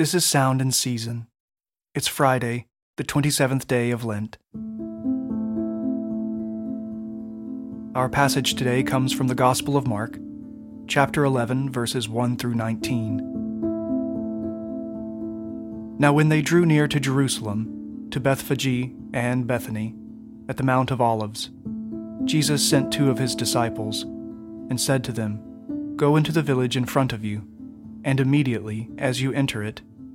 This is Sound and Season. It's Friday, the 27th day of Lent. Our passage today comes from the Gospel of Mark, chapter 11, verses 1 through 19. Now, when they drew near to Jerusalem, to Bethphage and Bethany, at the Mount of Olives, Jesus sent two of his disciples and said to them, Go into the village in front of you, and immediately, as you enter it,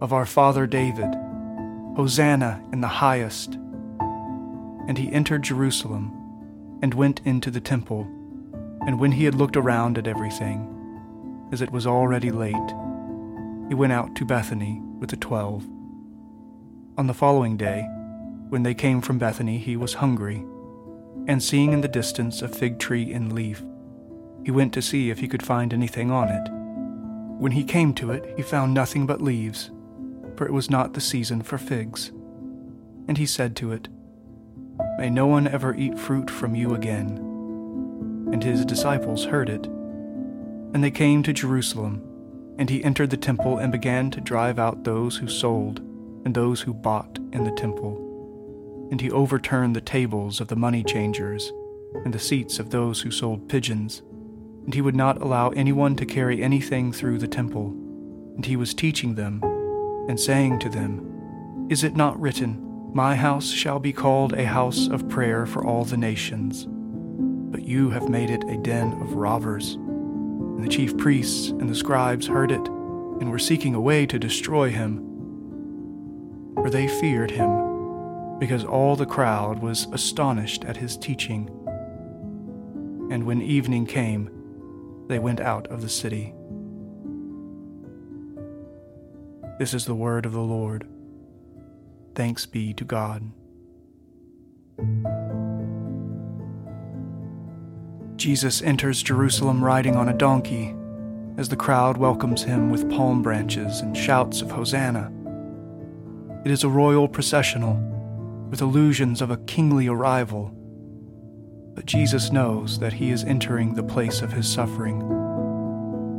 of our father David. Hosanna in the highest. And he entered Jerusalem and went into the temple. And when he had looked around at everything, as it was already late, he went out to Bethany with the twelve. On the following day, when they came from Bethany, he was hungry, and seeing in the distance a fig tree in leaf, he went to see if he could find anything on it. When he came to it, he found nothing but leaves, for it was not the season for figs. And he said to it, May no one ever eat fruit from you again. And his disciples heard it. And they came to Jerusalem, and he entered the temple and began to drive out those who sold and those who bought in the temple. And he overturned the tables of the money changers and the seats of those who sold pigeons. And he would not allow anyone to carry anything through the temple. And he was teaching them and saying to them, Is it not written, My house shall be called a house of prayer for all the nations? But you have made it a den of robbers. And the chief priests and the scribes heard it, and were seeking a way to destroy him. For they feared him, because all the crowd was astonished at his teaching. And when evening came, they went out of the city. This is the word of the Lord. Thanks be to God. Jesus enters Jerusalem riding on a donkey as the crowd welcomes him with palm branches and shouts of Hosanna. It is a royal processional with illusions of a kingly arrival. But Jesus knows that he is entering the place of his suffering.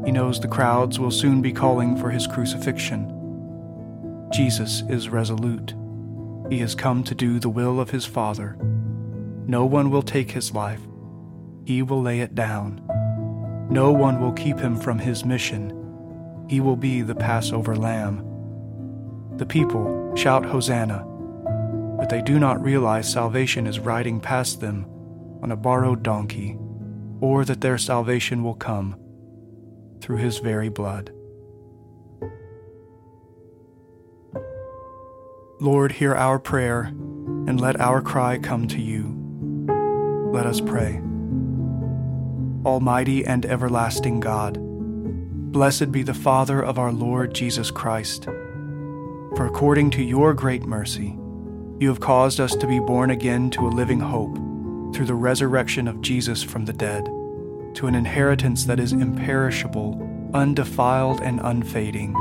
He knows the crowds will soon be calling for his crucifixion. Jesus is resolute. He has come to do the will of his Father. No one will take his life, he will lay it down. No one will keep him from his mission. He will be the Passover lamb. The people shout Hosanna, but they do not realize salvation is riding past them on a borrowed donkey, or that their salvation will come through his very blood. Lord, hear our prayer and let our cry come to you. Let us pray. Almighty and everlasting God, blessed be the Father of our Lord Jesus Christ. For according to your great mercy, you have caused us to be born again to a living hope through the resurrection of Jesus from the dead, to an inheritance that is imperishable, undefiled, and unfading,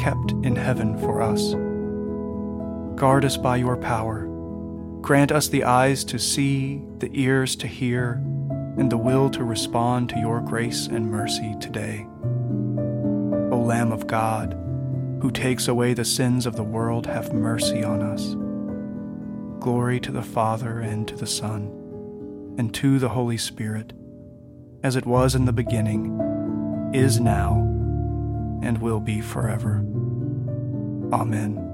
kept in heaven for us. Guard us by your power. Grant us the eyes to see, the ears to hear, and the will to respond to your grace and mercy today. O Lamb of God, who takes away the sins of the world, have mercy on us. Glory to the Father, and to the Son, and to the Holy Spirit, as it was in the beginning, is now, and will be forever. Amen.